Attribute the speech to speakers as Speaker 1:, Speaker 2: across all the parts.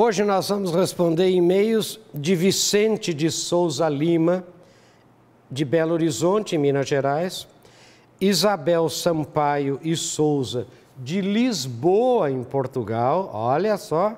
Speaker 1: Hoje nós vamos responder e-mails de Vicente de Souza Lima, de Belo Horizonte, em Minas Gerais, Isabel Sampaio e Souza, de Lisboa, em Portugal, olha só,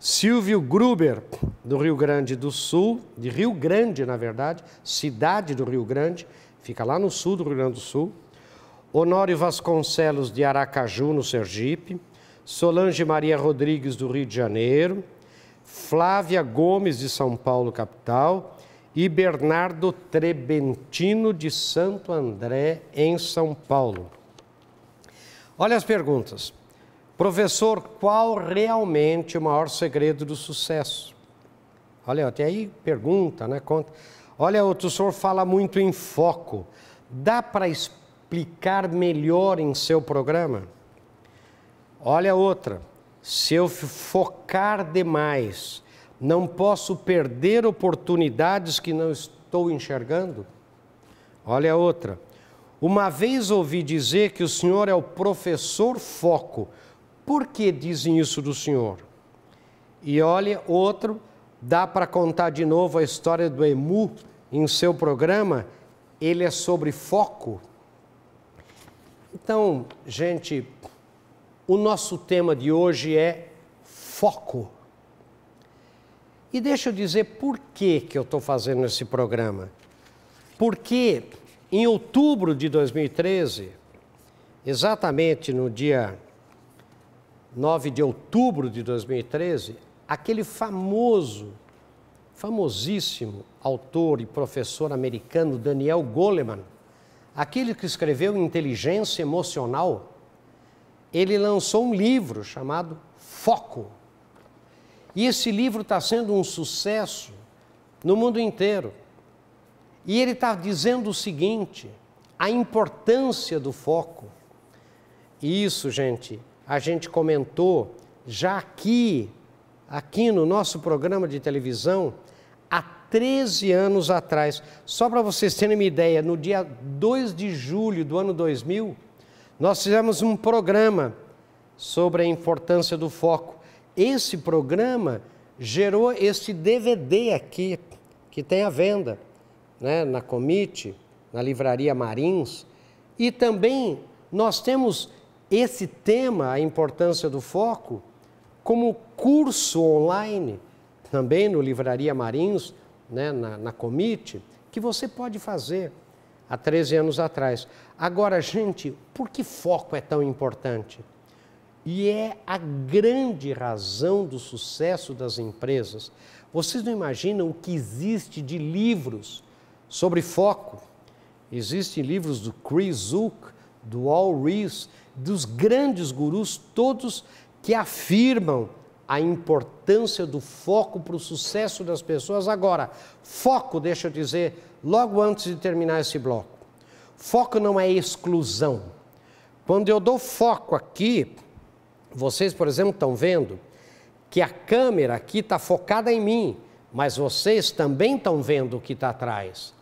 Speaker 1: Silvio Gruber, do Rio Grande do Sul, de Rio Grande, na verdade, cidade do Rio Grande, fica lá no sul do Rio Grande do Sul, Honório Vasconcelos, de Aracaju, no Sergipe, Solange Maria Rodrigues, do Rio de Janeiro, Flávia Gomes, de São Paulo, capital, e Bernardo Trebentino, de Santo André, em São Paulo. Olha as perguntas. Professor, qual realmente o maior segredo do sucesso? Olha, até aí pergunta, né? Conta. Olha, o senhor fala muito em foco. Dá para explicar melhor em seu programa? Olha outra. Se eu focar demais, não posso perder oportunidades que não estou enxergando? Olha outra. Uma vez ouvi dizer que o senhor é o professor foco. Por que dizem isso do senhor? E olha, outro, dá para contar de novo a história do emu em seu programa? Ele é sobre foco. Então, gente, o nosso tema de hoje é foco. E deixa eu dizer por que, que eu estou fazendo esse programa. Porque em outubro de 2013, exatamente no dia 9 de outubro de 2013, aquele famoso, famosíssimo autor e professor americano Daniel Goleman, aquele que escreveu Inteligência Emocional, ele lançou um livro chamado Foco e esse livro está sendo um sucesso no mundo inteiro. E ele está dizendo o seguinte: a importância do foco. E isso, gente, a gente comentou já aqui, aqui no nosso programa de televisão, há 13 anos atrás. Só para vocês terem uma ideia, no dia 2 de julho do ano 2000, nós fizemos um programa sobre a importância do foco. Esse programa gerou este DVD aqui, que tem à venda né, na Comite, na Livraria Marins. E também nós temos esse tema, a importância do foco, como curso online, também no Livraria Marins, né, na, na Comite, que você pode fazer há 13 anos atrás. Agora, gente, por que foco é tão importante? E é a grande razão do sucesso das empresas. Vocês não imaginam o que existe de livros sobre foco? Existem livros do Chris Zook, do Al Ries, dos grandes gurus, todos que afirmam a importância do foco para o sucesso das pessoas. Agora, foco, deixa eu dizer, logo antes de terminar esse bloco, foco não é exclusão. Quando eu dou foco aqui, vocês, por exemplo, estão vendo que a câmera aqui está focada em mim, mas vocês também estão vendo o que está atrás.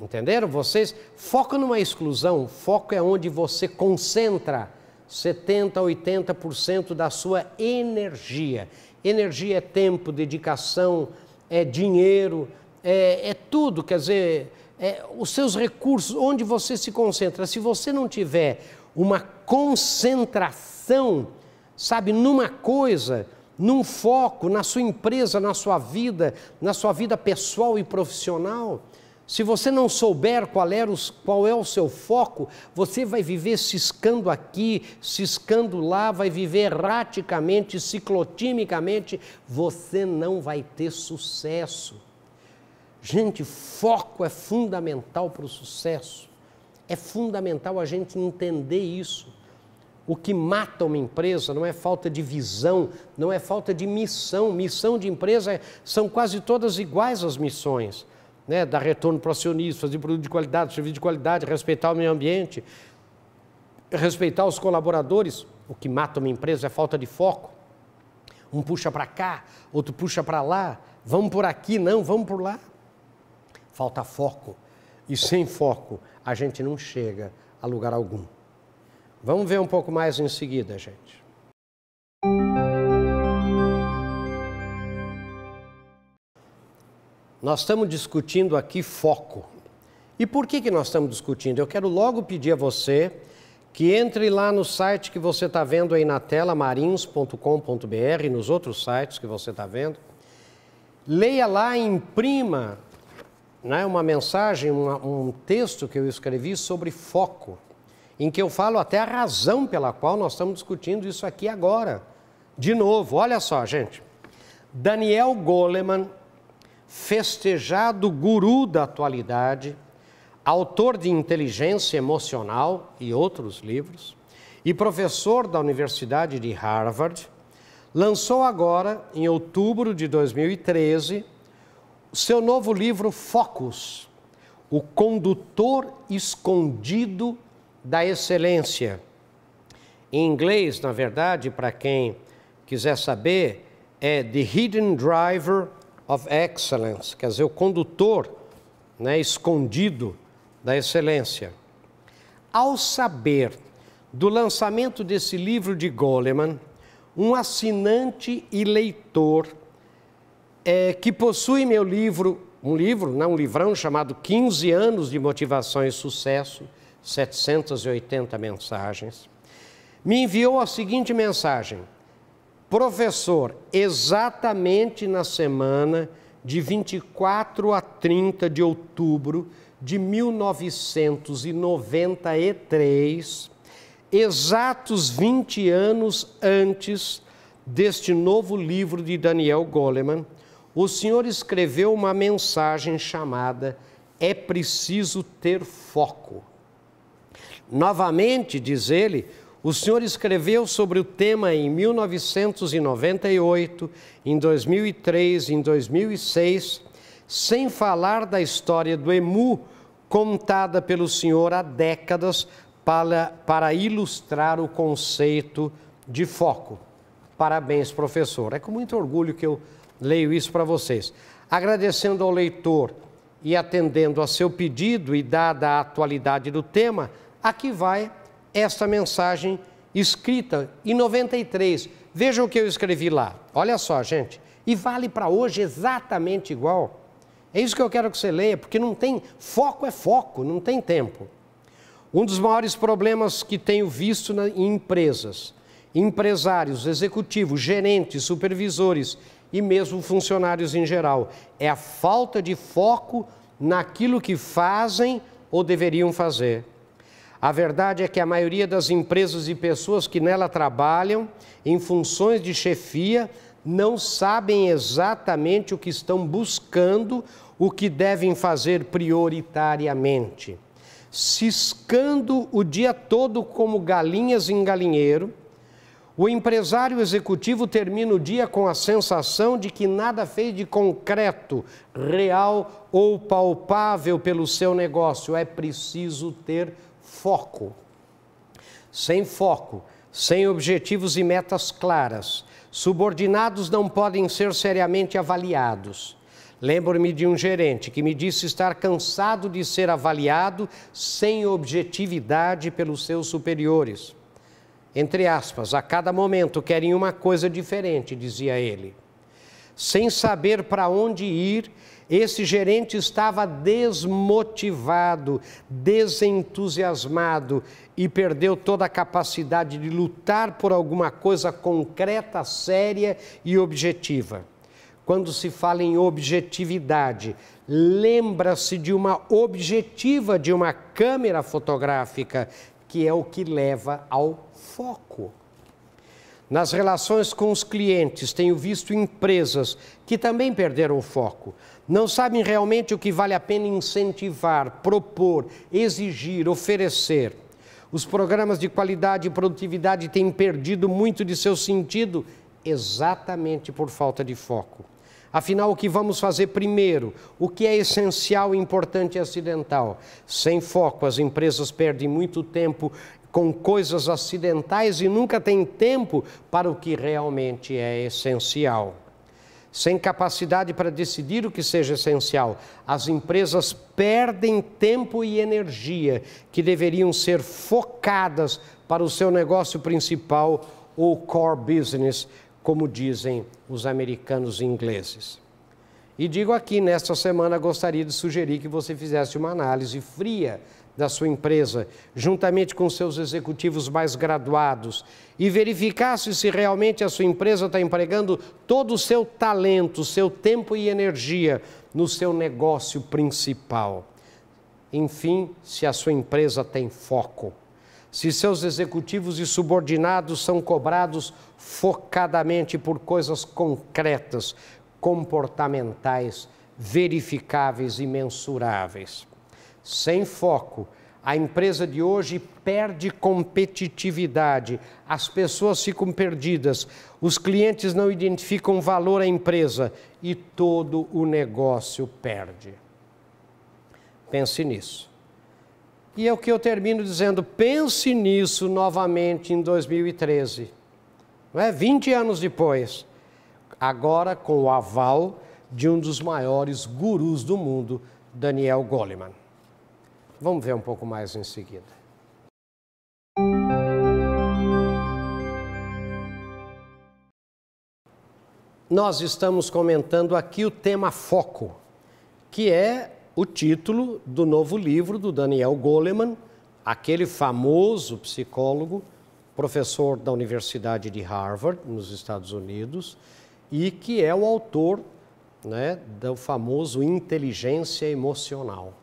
Speaker 1: Entenderam? Vocês, foco não é exclusão, foco é onde você concentra 70, 80% da sua energia. Energia é tempo, dedicação, é dinheiro, é, é tudo, quer dizer, é, os seus recursos, onde você se concentra. Se você não tiver uma concentração, sabe, numa coisa, num foco, na sua empresa, na sua vida, na sua vida pessoal e profissional. Se você não souber qual, era os, qual é o seu foco, você vai viver ciscando aqui, ciscando lá, vai viver erraticamente, ciclotimicamente, você não vai ter sucesso. Gente, foco é fundamental para o sucesso. É fundamental a gente entender isso. O que mata uma empresa não é falta de visão, não é falta de missão. Missão de empresa é, são quase todas iguais as missões. Né? Dar retorno para o acionista, fazer produto de qualidade, serviço de qualidade, respeitar o meio ambiente, respeitar os colaboradores. O que mata uma empresa é falta de foco. Um puxa para cá, outro puxa para lá. Vamos por aqui, não, vamos por lá. Falta foco. E sem foco, a gente não chega a lugar algum. Vamos ver um pouco mais em seguida, gente. Nós estamos discutindo aqui foco. E por que, que nós estamos discutindo? Eu quero logo pedir a você que entre lá no site que você está vendo aí na tela, marins.com.br, e nos outros sites que você está vendo. Leia lá, imprima né, uma mensagem, uma, um texto que eu escrevi sobre foco, em que eu falo até a razão pela qual nós estamos discutindo isso aqui agora. De novo, olha só, gente. Daniel Goleman, festejado guru da atualidade, autor de Inteligência Emocional e outros livros, e professor da Universidade de Harvard, lançou agora, em outubro de 2013, seu novo livro Focus, O Condutor Escondido da Excelência. Em inglês, na verdade, para quem quiser saber, é The Hidden Driver of Excellence, quer dizer, o condutor né, escondido da excelência. Ao saber do lançamento desse livro de Goleman, um assinante e leitor é, que possui meu livro, um livro, não um livrão chamado 15 anos de motivação e sucesso, 780 mensagens, me enviou a seguinte mensagem: Professor, exatamente na semana de 24 a 30 de outubro de 1993, exatos 20 anos antes deste novo livro de Daniel Goleman, o senhor escreveu uma mensagem chamada É preciso ter foco. Novamente, diz ele, o senhor escreveu sobre o tema em 1998, em 2003, em 2006, sem falar da história do emu contada pelo senhor há décadas para, para ilustrar o conceito de foco. Parabéns, professor. É com muito orgulho que eu leio isso para vocês. Agradecendo ao leitor e atendendo a seu pedido e dada a atualidade do tema, aqui vai esta mensagem escrita em 93. Vejam o que eu escrevi lá. Olha só, gente. E vale para hoje exatamente igual. É isso que eu quero que você leia, porque não tem foco é foco, não tem tempo. Um dos maiores problemas que tenho visto na, em empresas, empresários, executivos, gerentes, supervisores e mesmo funcionários em geral, é a falta de foco naquilo que fazem ou deveriam fazer. A verdade é que a maioria das empresas e pessoas que nela trabalham, em funções de chefia, não sabem exatamente o que estão buscando, o que devem fazer prioritariamente. Ciscando o dia todo como galinhas em galinheiro, o empresário executivo termina o dia com a sensação de que nada fez de concreto, real ou palpável pelo seu negócio. É preciso ter foco. Sem foco, sem objetivos e metas claras, subordinados não podem ser seriamente avaliados. Lembro-me de um gerente que me disse estar cansado de ser avaliado sem objetividade pelos seus superiores entre aspas, a cada momento querem uma coisa diferente, dizia ele. Sem saber para onde ir, esse gerente estava desmotivado, desentusiasmado e perdeu toda a capacidade de lutar por alguma coisa concreta, séria e objetiva. Quando se fala em objetividade, lembra-se de uma objetiva de uma câmera fotográfica, que é o que leva ao foco. Nas relações com os clientes, tenho visto empresas que também perderam o foco. Não sabem realmente o que vale a pena incentivar, propor, exigir, oferecer. Os programas de qualidade e produtividade têm perdido muito de seu sentido exatamente por falta de foco. Afinal, o que vamos fazer primeiro? O que é essencial, importante e acidental? Sem foco, as empresas perdem muito tempo com coisas acidentais e nunca têm tempo para o que realmente é essencial. Sem capacidade para decidir o que seja essencial, as empresas perdem tempo e energia que deveriam ser focadas para o seu negócio principal ou core business, como dizem os americanos e ingleses. E digo aqui, nesta semana, gostaria de sugerir que você fizesse uma análise fria da sua empresa, juntamente com seus executivos mais graduados, e verificasse se realmente a sua empresa está empregando todo o seu talento, seu tempo e energia no seu negócio principal. Enfim, se a sua empresa tem foco, se seus executivos e subordinados são cobrados focadamente por coisas concretas, comportamentais, verificáveis e mensuráveis. Sem foco, a empresa de hoje perde competitividade, as pessoas ficam perdidas, os clientes não identificam valor à empresa e todo o negócio perde. Pense nisso. E é o que eu termino dizendo: pense nisso novamente em 2013. Não é? 20 anos depois, agora com o aval de um dos maiores gurus do mundo, Daniel Goleman. Vamos ver um pouco mais em seguida. Nós estamos comentando aqui o tema foco, que é o título do novo livro do Daniel Goleman, aquele famoso psicólogo, professor da Universidade de Harvard, nos Estados Unidos, e que é o autor né, do famoso Inteligência Emocional.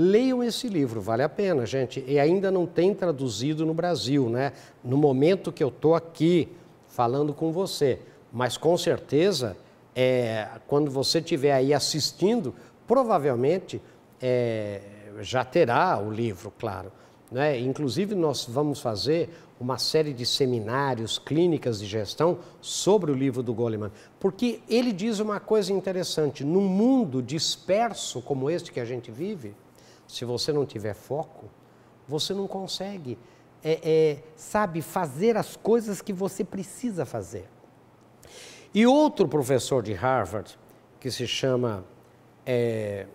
Speaker 1: Leiam esse livro, vale a pena, gente. E ainda não tem traduzido no Brasil, né? No momento que eu estou aqui falando com você. Mas com certeza, é, quando você estiver aí assistindo, provavelmente é, já terá o livro, claro. Né? Inclusive, nós vamos fazer uma série de seminários, clínicas de gestão sobre o livro do Goleman, porque ele diz uma coisa interessante: num mundo disperso como este que a gente vive, se você não tiver foco, você não consegue, é, é, sabe, fazer as coisas que você precisa fazer. E outro professor de Harvard, que se chama é,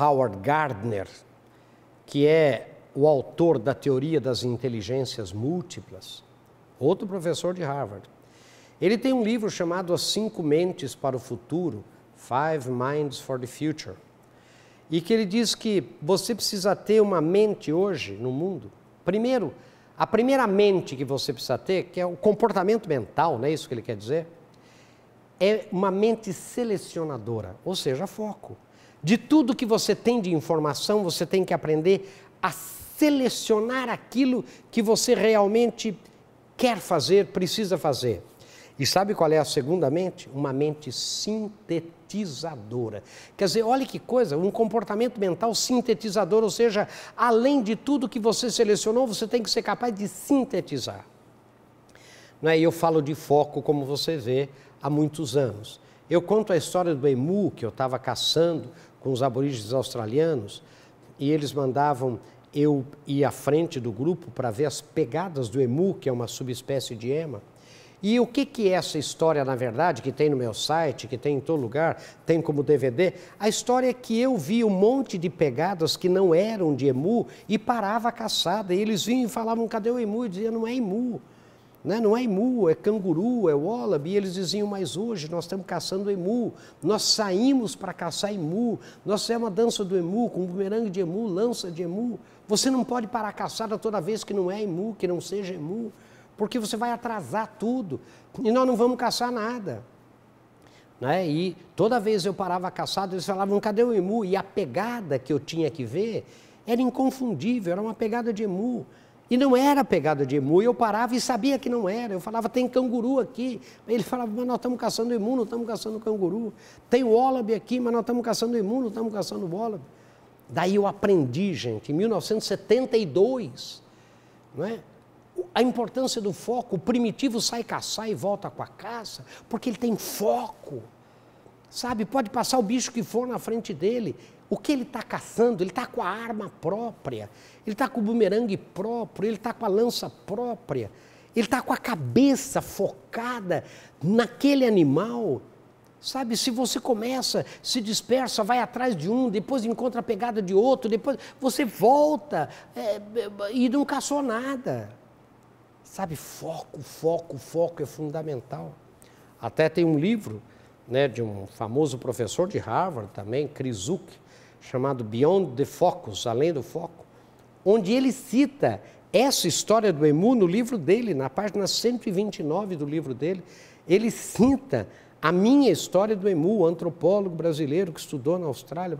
Speaker 1: Howard Gardner, que é o autor da teoria das inteligências múltiplas, outro professor de Harvard. Ele tem um livro chamado As Cinco Mentes para o Futuro, Five Minds for the Future e que ele diz que você precisa ter uma mente hoje no mundo. Primeiro, a primeira mente que você precisa ter, que é o comportamento mental, não é isso que ele quer dizer? É uma mente selecionadora, ou seja, foco. De tudo que você tem de informação, você tem que aprender a selecionar aquilo que você realmente quer fazer, precisa fazer. E sabe qual é a segunda mente? Uma mente sintetizadora. Quer dizer, olha que coisa, um comportamento mental sintetizador, ou seja, além de tudo que você selecionou, você tem que ser capaz de sintetizar. Não é? Eu falo de foco, como você vê, há muitos anos. Eu conto a história do emu, que eu estava caçando com os aborígenes australianos, e eles mandavam eu ir à frente do grupo para ver as pegadas do emu, que é uma subespécie de ema. E o que, que é essa história, na verdade, que tem no meu site, que tem em todo lugar, tem como DVD? A história é que eu vi um monte de pegadas que não eram de emu e parava a caçada. E eles vinham e falavam, cadê o emu? E diziam, não é emu. Né? Não é emu, é canguru, é wallaby. E eles diziam, mas hoje nós estamos caçando emu. Nós saímos para caçar emu. Nós fizemos a dança do emu, com bumerangue de emu, lança de emu. Você não pode parar a caçada toda vez que não é emu, que não seja emu porque você vai atrasar tudo e nós não vamos caçar nada. Né? E toda vez eu parava caçado, eles falavam, cadê o emu? E a pegada que eu tinha que ver era inconfundível, era uma pegada de emu. E não era pegada de emu, e eu parava e sabia que não era. Eu falava, tem canguru aqui. Ele falava, mas nós estamos caçando emu, não estamos caçando canguru. Tem wallaby aqui, mas nós estamos caçando emu, não estamos caçando wallaby. Daí eu aprendi, gente, em 1972, não é? A importância do foco. O primitivo sai caçar e volta com a caça, porque ele tem foco. Sabe, pode passar o bicho que for na frente dele. O que ele está caçando? Ele está com a arma própria, ele está com o bumerangue próprio, ele está com a lança própria, ele está com a cabeça focada naquele animal. Sabe, se você começa, se dispersa, vai atrás de um, depois encontra a pegada de outro, depois você volta é, e não caçou nada. Sabe, foco, foco, foco é fundamental. Até tem um livro né, de um famoso professor de Harvard também, Krzyzuk, chamado Beyond the Focus, Além do Foco, onde ele cita essa história do emu no livro dele, na página 129 do livro dele, ele cita a minha história do emu, antropólogo brasileiro que estudou na Austrália,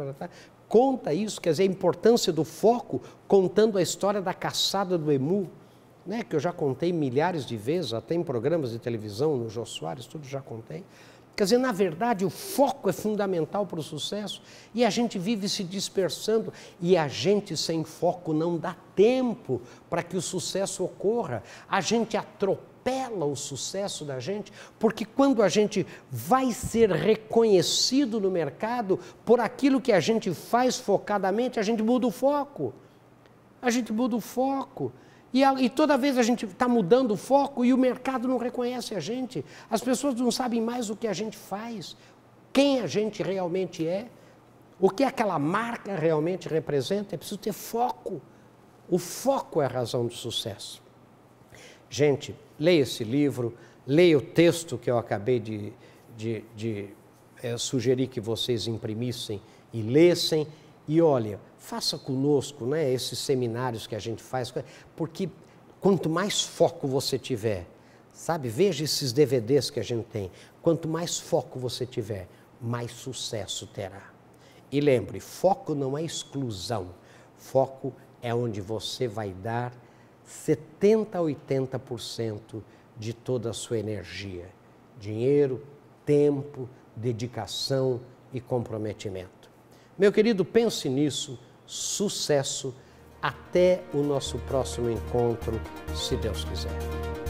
Speaker 1: conta isso, quer dizer, a importância do foco, contando a história da caçada do emu, né, que eu já contei milhares de vezes, até em programas de televisão, no Jô Soares, tudo já contei. Quer dizer, na verdade, o foco é fundamental para o sucesso e a gente vive se dispersando e a gente sem foco não dá tempo para que o sucesso ocorra. A gente atropela o sucesso da gente, porque quando a gente vai ser reconhecido no mercado por aquilo que a gente faz focadamente, a gente muda o foco. A gente muda o foco. E, a, e, toda vez a gente está mudando o foco e o mercado não reconhece a gente. As pessoas não sabem mais o que a gente faz, quem a gente realmente é, o que aquela marca realmente representa. É preciso ter foco. O foco é a razão do sucesso. Gente, leia esse livro, leia o texto que eu acabei de, de, de é, sugerir que vocês imprimissem e lessem. E olha, faça conosco né, esses seminários que a gente faz, porque quanto mais foco você tiver, sabe, veja esses DVDs que a gente tem, quanto mais foco você tiver, mais sucesso terá. E lembre, foco não é exclusão, foco é onde você vai dar 70 a 80% de toda a sua energia, dinheiro, tempo, dedicação e comprometimento. Meu querido, pense nisso sucesso. Até o nosso próximo encontro, se Deus quiser.